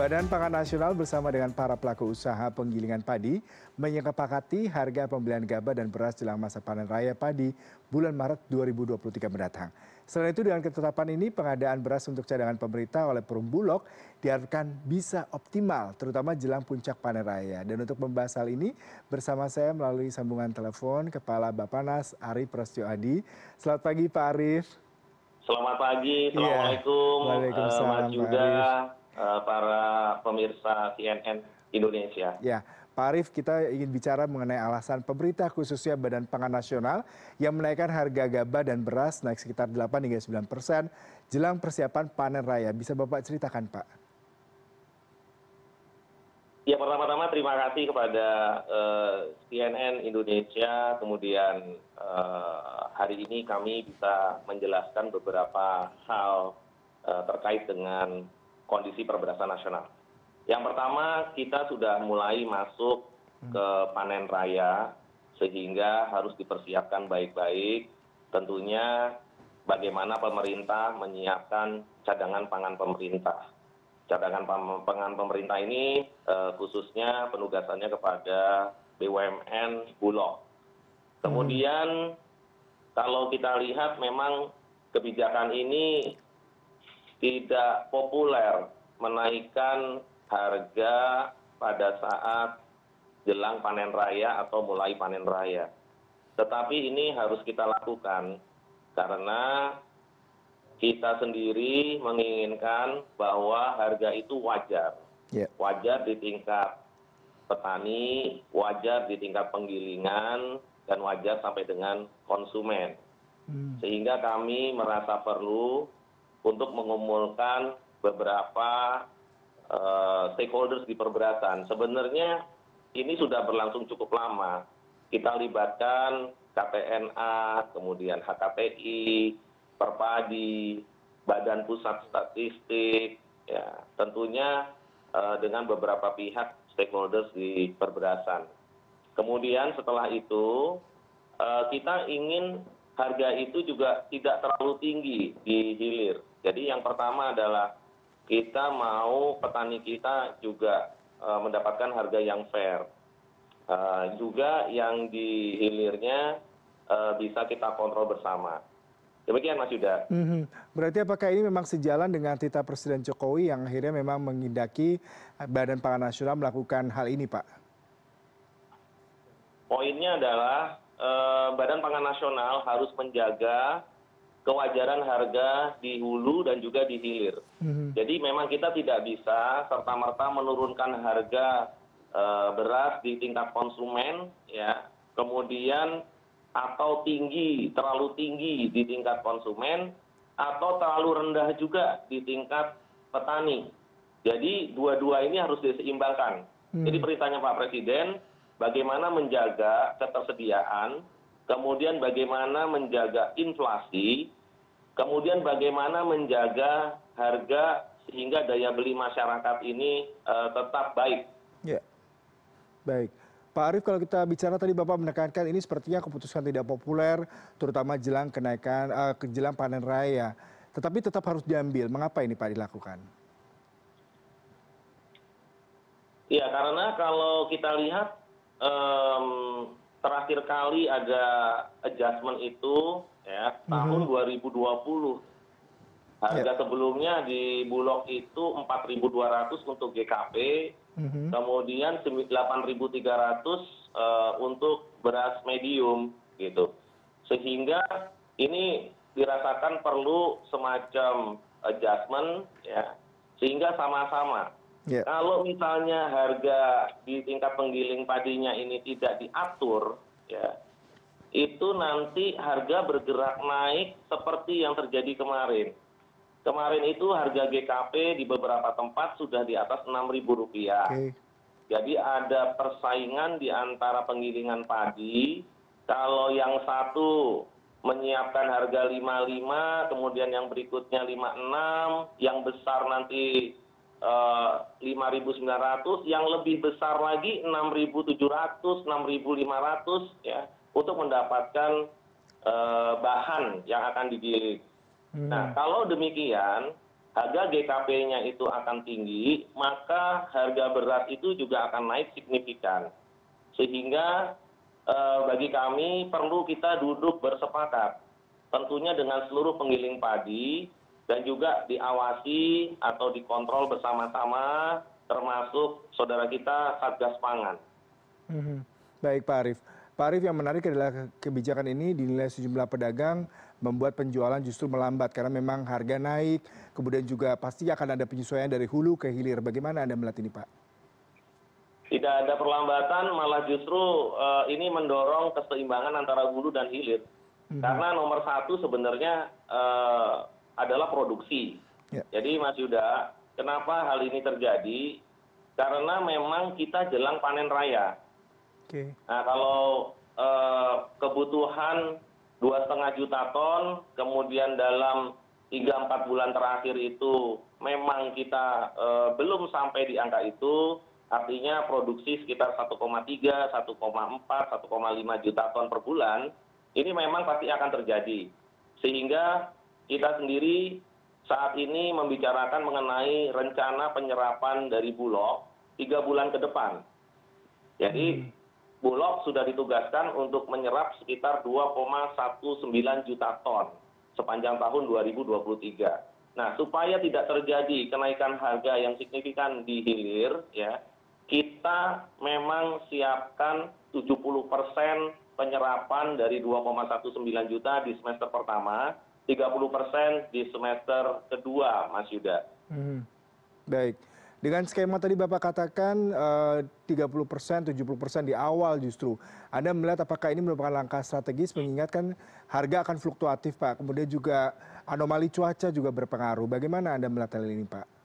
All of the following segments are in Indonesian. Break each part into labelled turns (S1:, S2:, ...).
S1: Badan Pangan Nasional bersama dengan para pelaku usaha penggilingan padi menyepakati harga pembelian gabah dan beras jelang masa panen raya padi bulan Maret 2023 mendatang. Selain itu dengan ketetapan ini pengadaan beras untuk cadangan pemerintah oleh Perum Bulog diharapkan bisa optimal terutama jelang puncak panen raya. Dan untuk membahas hal ini bersama saya melalui sambungan telepon Kepala Bapanas Arif Prasetyo Adi. Selamat pagi Pak Arif.
S2: Selamat pagi, Assalamualaikum,
S1: Iya. Waalaikumsalam,
S2: uh, Mas
S1: Pak
S2: Yuda,
S1: Arif.
S2: Uh, para pemirsa CNN Indonesia.
S1: Ya, Pak Arief, kita ingin bicara mengenai alasan pemerintah khususnya Badan Pangan Nasional yang menaikkan harga gabah dan beras naik sekitar 8 hingga 9 persen jelang persiapan panen raya. Bisa Bapak ceritakan, Pak?
S2: Ya pertama-tama terima kasih kepada uh, CNN Indonesia, kemudian uh, hari ini kami bisa menjelaskan beberapa hal uh, terkait dengan kondisi perberasan nasional. Yang pertama kita sudah mulai masuk ke panen raya sehingga harus dipersiapkan baik-baik. Tentunya bagaimana pemerintah menyiapkan cadangan pangan pemerintah. Cadangan pangan pemerintah ini eh, khususnya penugasannya kepada BUMN Bulog. Kemudian kalau kita lihat memang kebijakan ini tidak populer menaikkan harga pada saat jelang panen raya atau mulai panen raya. Tetapi ini harus kita lakukan karena kita sendiri menginginkan bahwa harga itu wajar.
S1: Ya.
S2: Wajar di tingkat petani, wajar di tingkat penggilingan, dan wajar sampai dengan konsumen.
S1: Hmm.
S2: Sehingga kami merasa perlu untuk mengumpulkan beberapa eh, stakeholders di perberasan. Sebenarnya ini sudah berlangsung cukup lama. Kita libatkan KTNA, kemudian HKTI, Perpadi, Badan Pusat Statistik, ya tentunya eh, dengan beberapa pihak stakeholders di perberasan. Kemudian setelah itu eh, kita ingin harga itu juga tidak terlalu tinggi di hilir. Jadi yang pertama adalah kita mau petani kita juga eh, mendapatkan harga yang fair. Eh, juga yang di hilirnya eh, bisa kita kontrol bersama. Demikian Mas Yuda.
S1: Mhm. Berarti apakah ini memang sejalan dengan tita Presiden Jokowi yang akhirnya memang mengindaki Badan Pangan Nasional melakukan hal ini, Pak?
S2: Poinnya adalah eh, Badan Pangan Nasional harus menjaga kewajaran harga di hulu dan juga di hilir.
S1: Mhm.
S2: Jadi memang kita tidak bisa serta-merta menurunkan harga eh, beras di tingkat konsumen, ya. Kemudian atau tinggi, terlalu tinggi di tingkat konsumen, atau terlalu rendah juga di tingkat petani. Jadi dua-dua ini harus diseimbangkan.
S1: Hmm.
S2: Jadi perintahnya Pak Presiden, bagaimana menjaga ketersediaan, kemudian bagaimana menjaga inflasi, kemudian bagaimana menjaga harga sehingga daya beli masyarakat ini eh, tetap baik.
S1: Ya, baik. Pak Arief, kalau kita bicara tadi Bapak menekankan ini sepertinya keputusan tidak populer, terutama jelang kenaikan, ke jelang panen raya. Tetapi tetap harus diambil. Mengapa ini Pak dilakukan?
S2: Iya, karena kalau kita lihat em, terakhir kali ada adjustment itu ya tahun 2020. Harga sebelumnya di Bulog itu 4.200 untuk GKP,
S1: Mhm.
S2: kemudian 8.300 eh, untuk beras medium gitu. Sehingga ini dirasakan perlu semacam adjustment ya sehingga sama-sama
S1: Ya.
S2: Kalau misalnya harga di tingkat penggiling padinya ini tidak diatur ya itu nanti harga bergerak naik seperti yang terjadi kemarin kemarin itu harga GKP di beberapa tempat sudah di atas Rp6.000
S1: Oke.
S2: jadi ada persaingan di antara penggilingan padi. Kalau yang satu menyiapkan harga 55, kemudian yang berikutnya 56, yang besar nanti eh, 5.900, yang lebih besar lagi 6.700, 6.500 ya untuk mendapatkan eh, bahan yang akan digiling.
S1: Hmm.
S2: Nah, kalau demikian, harga gkp nya itu akan tinggi maka harga beras itu juga akan naik signifikan sehingga bagi kami perlu kita duduk bersepakat tentunya dengan seluruh penggiling padi dan juga diawasi atau dikontrol bersama sama termasuk saudara kita satgas pangan.
S1: Baik Pak Arief. Pak Arief yang menarik adalah kebijakan ini dinilai sejumlah pedagang membuat penjualan justru melambat karena memang harga naik, kemudian juga pasti akan ada penyesuaian dari hulu ke hilir. Bagaimana Anda melihat ini Pak?
S2: Tidak ada perlambatan, malah justru uh, ini mendorong keseimbangan antara hulu dan hilir. Hmm. Karena nomor satu sebenarnya uh, adalah produksi. Ya. Jadi Mas Yuda, kenapa hal ini terjadi? Karena memang kita jelang panen raya. Okay. Nah kalau uh, kebutuhan dua setengah juta ton, kemudian dalam tiga empat bulan terakhir itu memang kita uh, belum sampai di angka itu, artinya produksi sekitar 1,3, 1,4, 1,5 juta ton per bulan, ini memang pasti akan terjadi. Sehingga kita sendiri saat ini membicarakan mengenai rencana penyerapan dari bulog tiga bulan ke depan. Jadi hmm. bulog sudah ditugaskan untuk menyerap sekitar 2,19 juta ton sepanjang tahun 2023. Nah, supaya tidak terjadi kenaikan harga yang signifikan di hilir, ya, kita memang siapkan 70 persen penyerapan dari 2,19 juta di semester pertama, 30 persen di semester kedua, Mas Yuda. Hmm.
S1: Baik. Dengan skema tadi Bapak katakan uh, 30 persen, 70 persen di awal justru. Anda melihat apakah ini merupakan langkah strategis mengingatkan harga akan fluktuatif Pak. Kemudian juga anomali cuaca juga berpengaruh. Bagaimana Anda melihat hal ini Pak?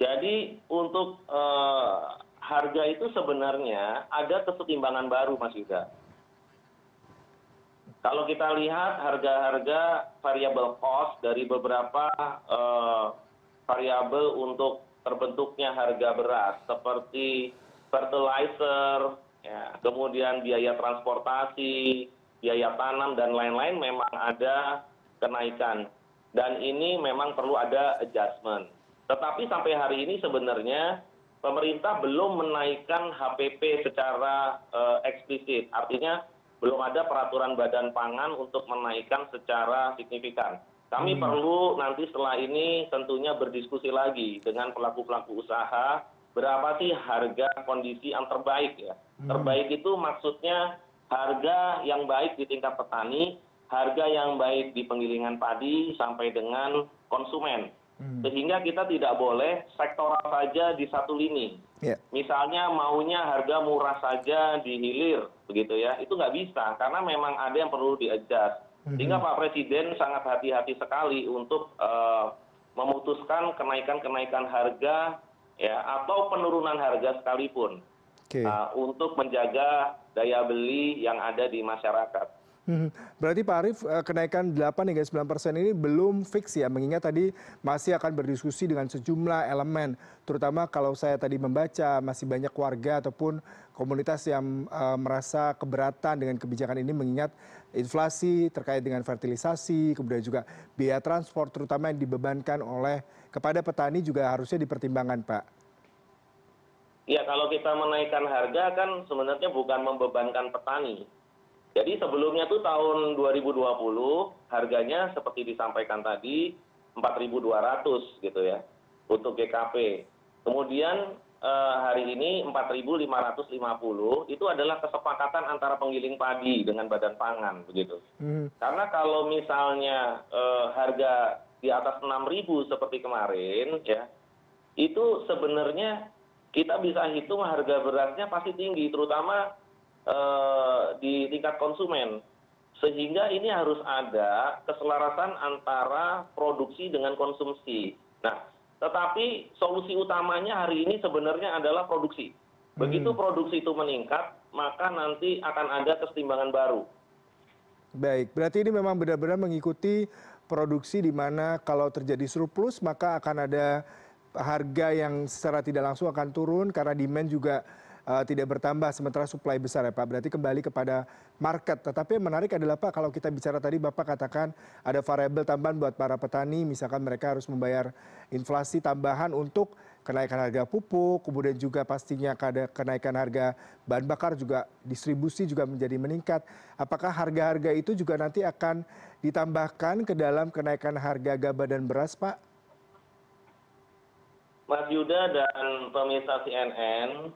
S2: jadi untuk eh, harga itu sebenarnya ada kesetimbangan baru mas yuda kalau kita lihat harga harga variable cost dari beberapa eh, variabel untuk terbentuknya harga beras seperti fertilizer ya, kemudian biaya transportasi biaya tanam dan lain lain memang ada kenaikan. Dan ini memang perlu ada adjustment. Tetapi sampai hari ini sebenarnya pemerintah belum menaikkan hpp secara eh, eksplisit. Artinya belum ada peraturan badan pangan untuk menaikkan secara signifikan kami hmm. perlu nanti setelah ini tentunya berdiskusi lagi dengan pelaku pelaku usaha berapa sih harga kondisi yang terbaik ya hmm. terbaik itu maksudnya harga yang baik di tingkat petani harga yang baik di penggilingan padi sampai dengan konsumen Hmm. sehingga kita tidak boleh sektoral saja di satu lini. Misalnya maunya harga murah saja di hilir begitu ya itu nggak bisa karena memang ada yang perlu di adjust hmm. sehingga pak presiden sangat hati hati sekali untuk uh, memutuskan kenaikan kenaikan harga ya atau penurunan harga sekalipun okay. uh, untuk menjaga daya beli yang ada di masyarakat.
S1: Berarti pak arief eh, kenaikan delapan hingga sembilan persen ini belum fix ya mengingat tadi masih akan berdiskusi dengan sejumlah elemen terutama kalau saya tadi membaca masih banyak warga ataupun komunitas yang uh, merasa keberatan dengan kebijakan ini mengingat inflasi terkait dengan fertilisasi kemudian juga biaya transport terutama yang dibebankan oleh kepada petani juga harusnya dipertimbangkan pak.
S2: Ya kalau kita menaikkan harga kan sebenarnya bukan membebankan petani jadi sebelumnya tuh tahun 2020 harganya seperti disampaikan tadi 4.200 gitu ya untuk GKP. Kemudian eh, hari ini 4.550 itu adalah kesepakatan antara penggiling padi dengan badan pangan begitu. Hmm. Karena kalau misalnya eh, harga di atas 6.000 seperti kemarin ya itu sebenarnya kita bisa hitung harga berasnya pasti tinggi terutama di tingkat konsumen. Sehingga ini harus ada keselarasan antara produksi dengan konsumsi. Nah tetapi solusi utamanya hari ini sebenarnya adalah produksi. Begitu hmm. produksi itu meningkat maka nanti akan ada kesetimbangan baru.
S1: Baik berarti ini memang benar benar mengikuti produksi di mana kalau terjadi surplus maka akan ada harga yang secara tidak langsung akan turun karena demand juga tidak bertambah sementara supply besar ya pak. Berarti kembali kepada market. Tetapi yang menarik adalah pak kalau kita bicara tadi bapak katakan ada variable tambahan buat para petani. Misalkan mereka harus membayar inflasi tambahan untuk kenaikan harga pupuk kemudian juga pastinya kenaikan harga bahan bakar juga distribusi juga menjadi meningkat. Apakah harga harga itu juga nanti akan ditambahkan ke dalam kenaikan harga gabah dan beras pak?
S2: Mas yuda dan pemirsa cnn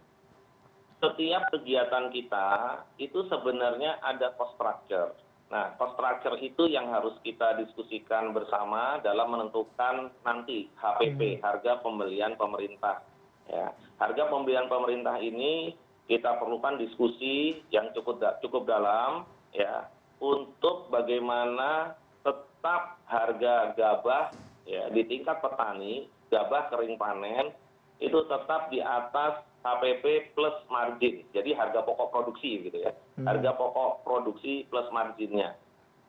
S2: setiap kegiatan kita itu sebenarnya ada cost structure. Nah cost structure itu yang harus kita diskusikan bersama dalam menentukan nanti hpp harga pembelian pemerintah ya. Harga pembelian pemerintah ini kita perlukan diskusi yang cukup cukup dalam ya untuk bagaimana tetap harga gabah ya di tingkat petani gabah kering panen itu tetap di atas hpp plus margin. Jadi harga pokok produksi gitu ya. Hmm. harga pokok produksi plus marginnya.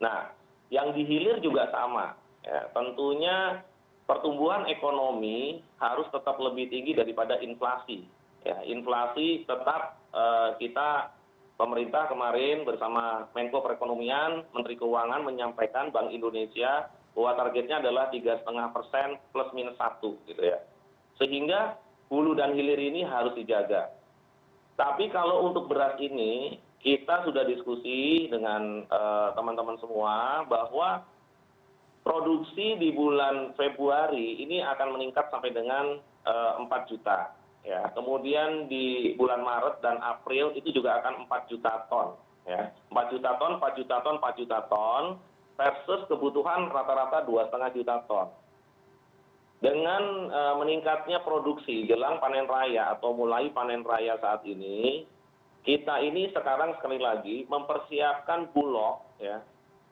S2: Nah yang dihilir juga sama ya. Tentunya pertumbuhan ekonomi harus tetap lebih tinggi daripada inflasi ya. Inflasi tetap uh, kita pemerintah kemarin bersama menko perekonomian menteri keuangan menyampaikan bank indonesia bahwa targetnya adalah tiga lima persen plus minus satu gitu ya. Sehingga hulu dan hilir ini harus dijaga. Tapi kalau untuk beras ini kita sudah diskusi dengan eh, teman teman semua bahwa produksi di bulan Februari ini akan meningkat sampai dengan eh, empat juta ya. Kemudian di bulan Maret dan April itu juga akan empat juta ton ya. Empat juta ton empat juta ton empat juta ton versus kebutuhan rata rata dua setengah juta ton dengan e, meningkatnya produksi jelang panen raya atau mulai panen raya saat ini kita ini sekarang sekali lagi mempersiapkan bulog ya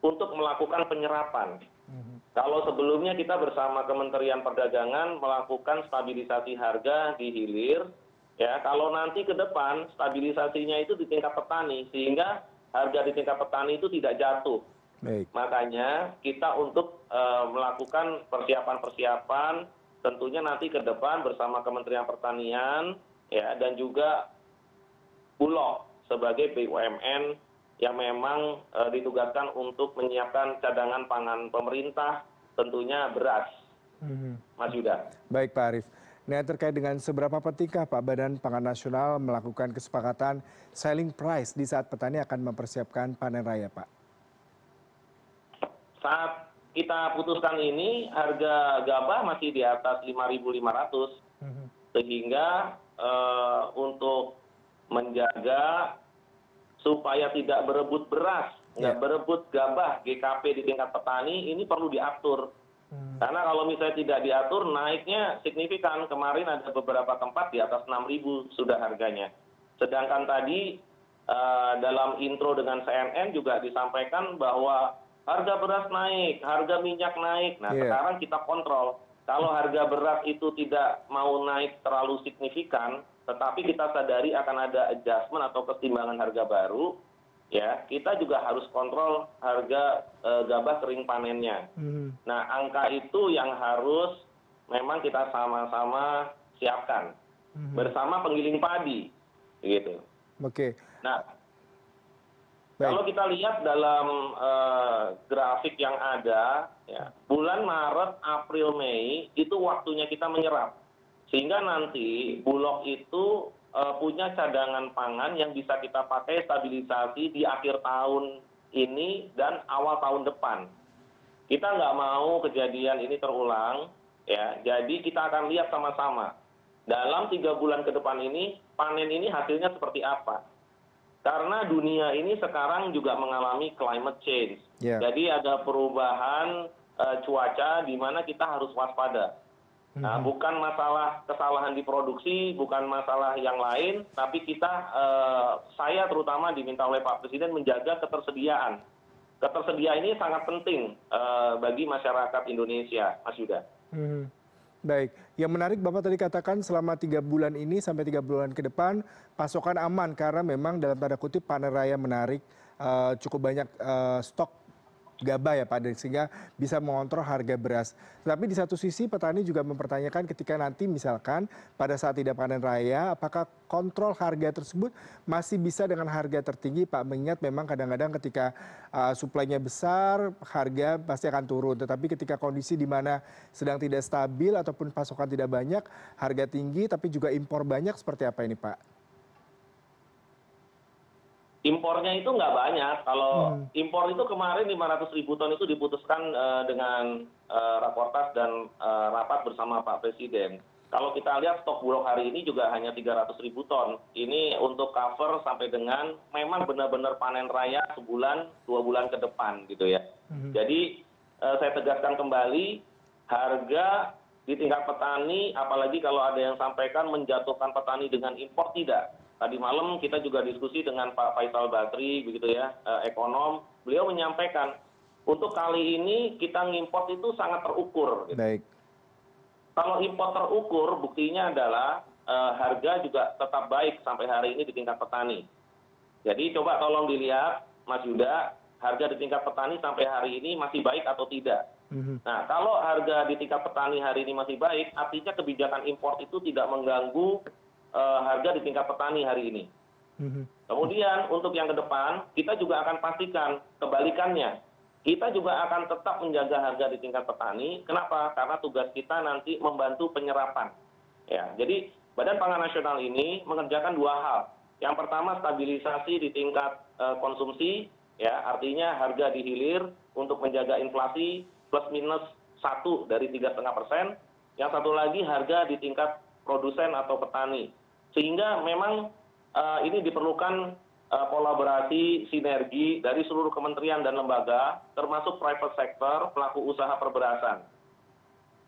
S2: untuk melakukan penyerapan. Mhm. kalau sebelumnya kita bersama kementerian perdagangan melakukan stabilisasi harga di hilir ya kalau nanti ke depan stabilisasinya itu di tingkat petani sehingga harga di tingkat petani itu tidak jatuh. Makanya kita untuk eh, melakukan persiapan persiapan tentunya nanti ke depan bersama kementerian pertanian ya dan juga bulog sebagai bumn yang memang eh, ditugaskan untuk menyiapkan cadangan pangan pemerintah tentunya beras hmm. mas yuda
S1: baik pak arief Nah terkait dengan seberapa pentingkah Pak Badan Pangan Nasional melakukan kesepakatan selling price di saat petani akan mempersiapkan panen raya Pak?
S2: saat kita putuskan ini harga gabah masih di atas 5.500 mhm. sehingga eh, untuk menjaga supaya tidak berebut beras nggak ya. berebut gabah GKP di tingkat petani ini perlu diatur hmm. karena kalau misalnya tidak diatur naiknya signifikan kemarin ada beberapa tempat di atas 6.000 sudah harganya sedangkan tadi uh, dalam intro dengan CNN juga disampaikan bahwa harga beras naik harga minyak naik nah iya. sekarang kita kontrol kalau harga beras itu tidak mau naik terlalu signifikan tetapi kita sadari akan ada adjustment atau keseimbangan harga baru ya kita juga harus kontrol harga e, gabah kering panennya hmm. nah angka itu yang harus memang kita sama-sama siapkan hmm. bersama penggiling padi gitu
S1: oke
S2: nah kalau kita lihat dalam eh, grafik yang ada ya, bulan maret april mei itu waktunya kita menyerap. Sehingga nanti bulog itu eh, punya cadangan pangan yang bisa kita pakai stabilisasi di akhir tahun ini dan awal tahun depan. Kita nggak mau kejadian ini terulang ya. Jadi kita akan lihat sama-sama. Dalam tiga bulan ke depan ini panen ini hasilnya seperti apa karena dunia ini sekarang juga mengalami climate change. Ya. jadi ada perubahan eh, cuaca di mana kita harus waspada. Nah hmm. bukan masalah kesalahan di produksi bukan masalah yang lain tapi kita eh, saya terutama diminta oleh pak presiden menjaga ketersediaan. Ketersediaan ini sangat penting eh, bagi masyarakat indonesia mas yuda. Hmm
S1: baik yang menarik bapak tadi katakan selama tiga bulan ini sampai tiga bulan ke depan pasokan aman karena memang dalam tanda kutip panen raya menarik uh, cukup banyak uh, stok gabah ya Pak, sehingga bisa mengontrol harga beras. Tapi di satu sisi petani juga mempertanyakan ketika nanti misalkan pada saat tidak panen raya, apakah kontrol harga tersebut masih bisa dengan harga tertinggi Pak? Mengingat memang kadang-kadang ketika uh, suplainya besar, harga pasti akan turun. Tetapi ketika kondisi di mana sedang tidak stabil ataupun pasokan tidak banyak, harga tinggi tapi juga impor banyak seperti apa ini Pak?
S2: Impornya itu nggak banyak kalau hmm. impor itu kemarin 500 ribu ton itu diputuskan uh, dengan uh, raportas dan uh, rapat bersama Pak Presiden. Kalau kita lihat stok bulog hari ini juga hanya 300 ribu ton. Ini untuk cover sampai dengan memang benar-benar panen raya sebulan, dua bulan ke depan gitu ya. Hmm. Jadi uh, saya tegaskan kembali harga di tingkat petani, apalagi kalau ada yang sampaikan menjatuhkan petani dengan impor tidak tadi malam kita juga diskusi dengan pak faisal basri begitu ya eh, ekonom beliau menyampaikan untuk kali ini kita ngimport itu sangat terukur. Gitu. Baik. Kalau impor terukur, buktinya adalah eh, harga juga tetap baik sampai hari ini di tingkat petani. Jadi coba tolong dilihat, Mas Yuda, harga di tingkat petani sampai hari ini masih baik atau tidak. Mm-hmm. Nah, kalau harga di tingkat petani hari ini masih baik, artinya kebijakan impor itu tidak mengganggu harga di tingkat petani hari ini. Mhm. Kemudian untuk yang ke depan, kita juga akan pastikan kebalikannya. Kita juga akan tetap menjaga harga di tingkat petani. Kenapa? Karena tugas kita nanti membantu penyerapan. Ya, jadi Badan Pangan Nasional ini mengerjakan dua hal. Yang pertama stabilisasi di tingkat uh, konsumsi, ya artinya harga dihilir untuk menjaga inflasi plus minus satu dari tiga setengah persen. Yang satu lagi harga di tingkat produsen atau petani sehingga memang eh, ini diperlukan eh, kolaborasi sinergi dari seluruh kementerian dan lembaga termasuk private sector pelaku usaha perberasan.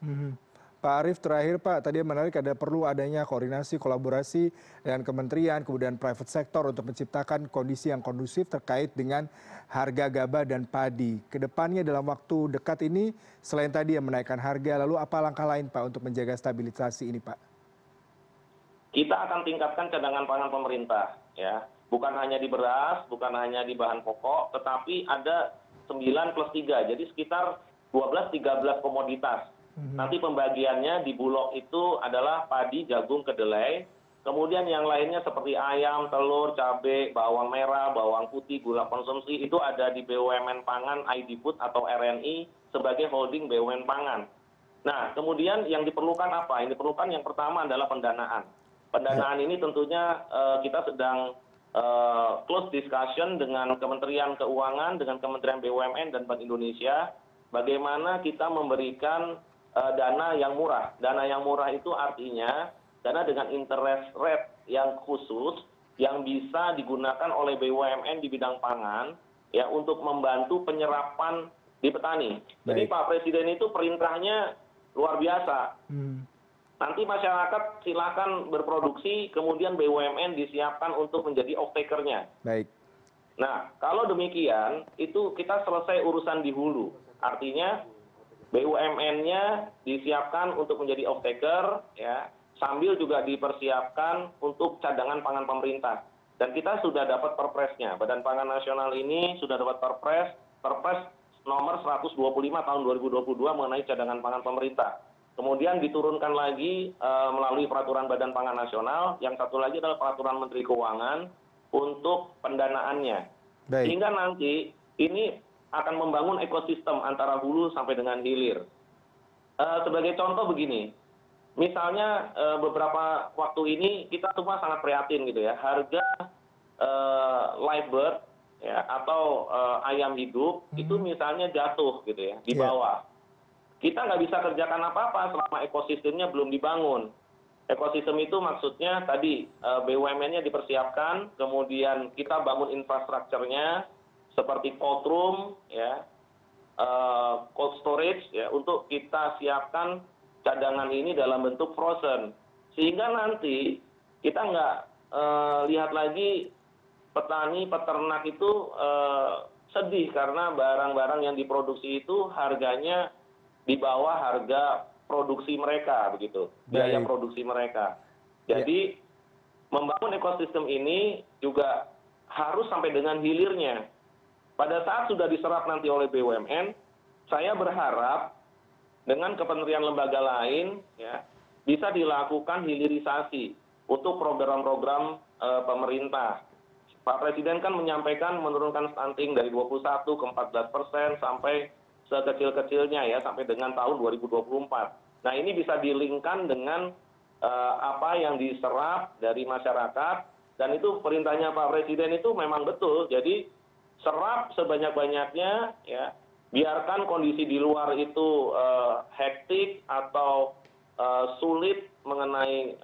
S1: Hmm. Pak Arief terakhir Pak, tadi yang menarik ada perlu adanya koordinasi kolaborasi dengan kementerian kemudian private sector untuk menciptakan kondisi yang kondusif terkait dengan harga gabah dan padi. Ke depannya dalam waktu dekat ini selain tadi yang menaikkan harga, lalu apa langkah lain Pak untuk menjaga stabilisasi ini Pak?
S2: Kita akan tingkatkan cadangan pangan pemerintah ya. Bukan hanya di beras bukan hanya di bahan pokok tetapi ada 9 plus 3 jadi sekitar 12 13 komoditas. Mhm. nanti pembagiannya di bulog itu adalah padi jagung kedelai. Kemudian yang lainnya seperti ayam telur cabai bawang merah bawang putih gula konsumsi itu ada di BUMN pangan ID Food atau RNI sebagai holding BUMN pangan. Nah kemudian yang diperlukan apa? Yang diperlukan yang pertama adalah pendanaan pendanaan ini tentunya eh, kita sedang eh, close discussion dengan kementerian keuangan dengan kementerian bumn dan bank indonesia bagaimana kita memberikan eh, dana yang murah dana yang murah itu artinya dana dengan interest rate yang khusus yang bisa digunakan oleh bumn di bidang pangan ya untuk membantu penyerapan di petani. Jadi Pak Presiden itu perintahnya luar biasa. Hmm nanti masyarakat silakan berproduksi kemudian bumn disiapkan untuk menjadi off takernya baik. Nah kalau demikian itu kita selesai urusan di hulu. Artinya bumn nya disiapkan untuk menjadi off taker ya sambil juga dipersiapkan untuk cadangan pangan pemerintah. Dan kita sudah dapat perpresnya. Badan pangan nasional ini sudah dapat perpres perpres nomor 125 tahun 2022 mengenai cadangan pangan pemerintah kemudian diturunkan lagi eh, melalui peraturan badan pangan nasional yang satu lagi adalah peraturan menteri keuangan untuk pendanaannya sehingga nanti ini akan membangun ekosistem antara hulu sampai dengan hilir eh, sebagai contoh begini misalnya eh, beberapa waktu ini kita semua sangat prihatin gitu ya harga live bird ya atau ayam hidup itu hmm. misalnya jatuh gitu ya di iya. bawah kita nggak bisa kerjakan apa apa selama ekosistemnya belum dibangun. Ekosistem itu maksudnya tadi eh, bumn nya dipersiapkan kemudian kita bangun infrastrukturnya seperti cold room ya eh, cold storage ya untuk kita siapkan cadangan ini dalam bentuk frozen. Sehingga nanti kita nggak eh, lihat lagi petani peternak itu sedih karena barang-barang yang diproduksi itu harganya di bawah harga produksi mereka begitu biaya produksi mereka jadi ya. membangun ekosistem ini juga harus sampai dengan hilirnya pada saat sudah diserap nanti oleh bumn saya berharap dengan kementerian lembaga lain ya bisa dilakukan hilirisasi untuk program-program eh, pemerintah. Pak Presiden kan menyampaikan menurunkan stunting dari 21 ke 14 persen sampai sekecil-kecilnya ya sampai dengan tahun 2024. Nah ini bisa dilingkan dengan uh, apa yang diserap dari masyarakat dan itu perintahnya Pak Presiden itu memang betul. Jadi serap sebanyak-banyaknya ya biarkan kondisi di luar itu uh, hektik atau uh, sulit mengenai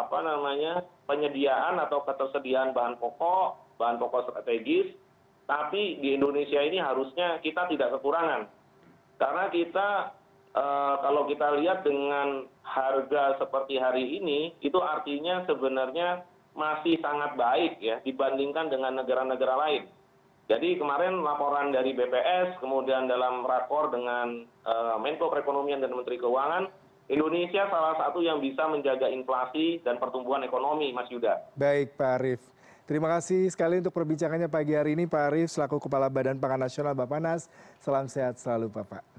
S2: apa namanya penyediaan atau ketersediaan bahan pokok bahan pokok strategis tapi di Indonesia ini harusnya kita tidak kekurangan karena kita uh, kalau kita lihat dengan harga seperti hari ini itu artinya sebenarnya masih sangat baik ya dibandingkan dengan negara-negara lain. Jadi kemarin laporan dari BPS, kemudian dalam rakor dengan uh, Menko Perekonomian dan Menteri Keuangan, Indonesia salah satu yang bisa menjaga inflasi dan pertumbuhan ekonomi, Mas Yuda.
S1: Baik, Pak Arief. Terima kasih sekali untuk perbincangannya pagi hari ini, Pak Arief, selaku Kepala Badan Pangan Nasional Bapak Nas. Salam sehat selalu, Bapak.